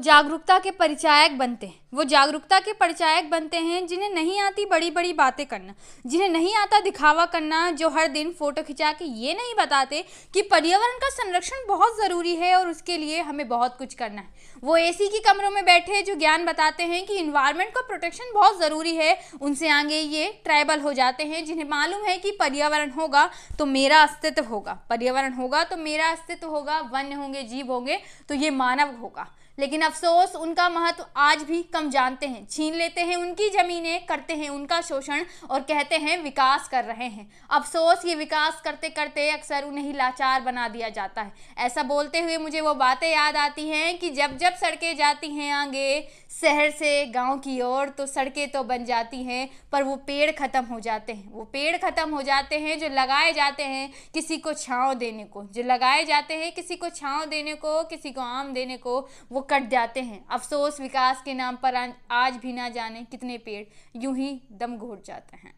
जागरूकता के परिचायक बनते हैं। वो जागरूकता के परिचायक बनते हैं जिन्हें नहीं आती बड़ी बड़ी बातें करना, जिन्हें नहीं आता दिखावा करना, जो हर दिन फ़ोटो खिंचा के ये नहीं बताते कि पर्यावरण का संरक्षण बहुत ज़रूरी है और उसके लिए हमें बहुत कुछ करना है। वो एसी की कमरों में बैठे जो ज्ञान बताते हैं कि इन्वायरमेंट का प्रोटेक्शन बहुत ज़रूरी है, उनसे आगे ये ट्राइबल हो जाते हैं, जिन्हें मालूम है कि पर्यावरण होगा तो मेरा अस्तित्व होगा। पर्यावरण होगा तो मेरा अस्तित्व होगा, वन्य होंगे, जीव होंगे तो ये मानव होगा। लेकिन अफसोस, उनका महत्व आज भी कम जानते हैं। छीन लेते हैं उनकी ज़मीनें, करते हैं उनका शोषण और कहते हैं विकास कर रहे हैं। अफसोस, ये विकास करते करते अक्सर उन्हें ही लाचार बना दिया जाता है। ऐसा बोलते हुए मुझे वो बातें याद आती हैं कि जब जब सड़कें जाती हैं आगे शहर से गाँव की ओर तो सड़कें तो बन जाती हैं, पर वो पेड़ ख़त्म हो जाते हैं। वो पेड़ ख़त्म हो जाते हैं जो लगाए जाते हैं किसी को छाँव देने को। जो लगाए जाते हैं किसी को छाँव देने को, किसी को आम देने को, वो कट जाते हैं। अफसोस विकास के नाम पर आज भी ना जाने कितने पेड़ यूँ ही दम घोट जाते हैं।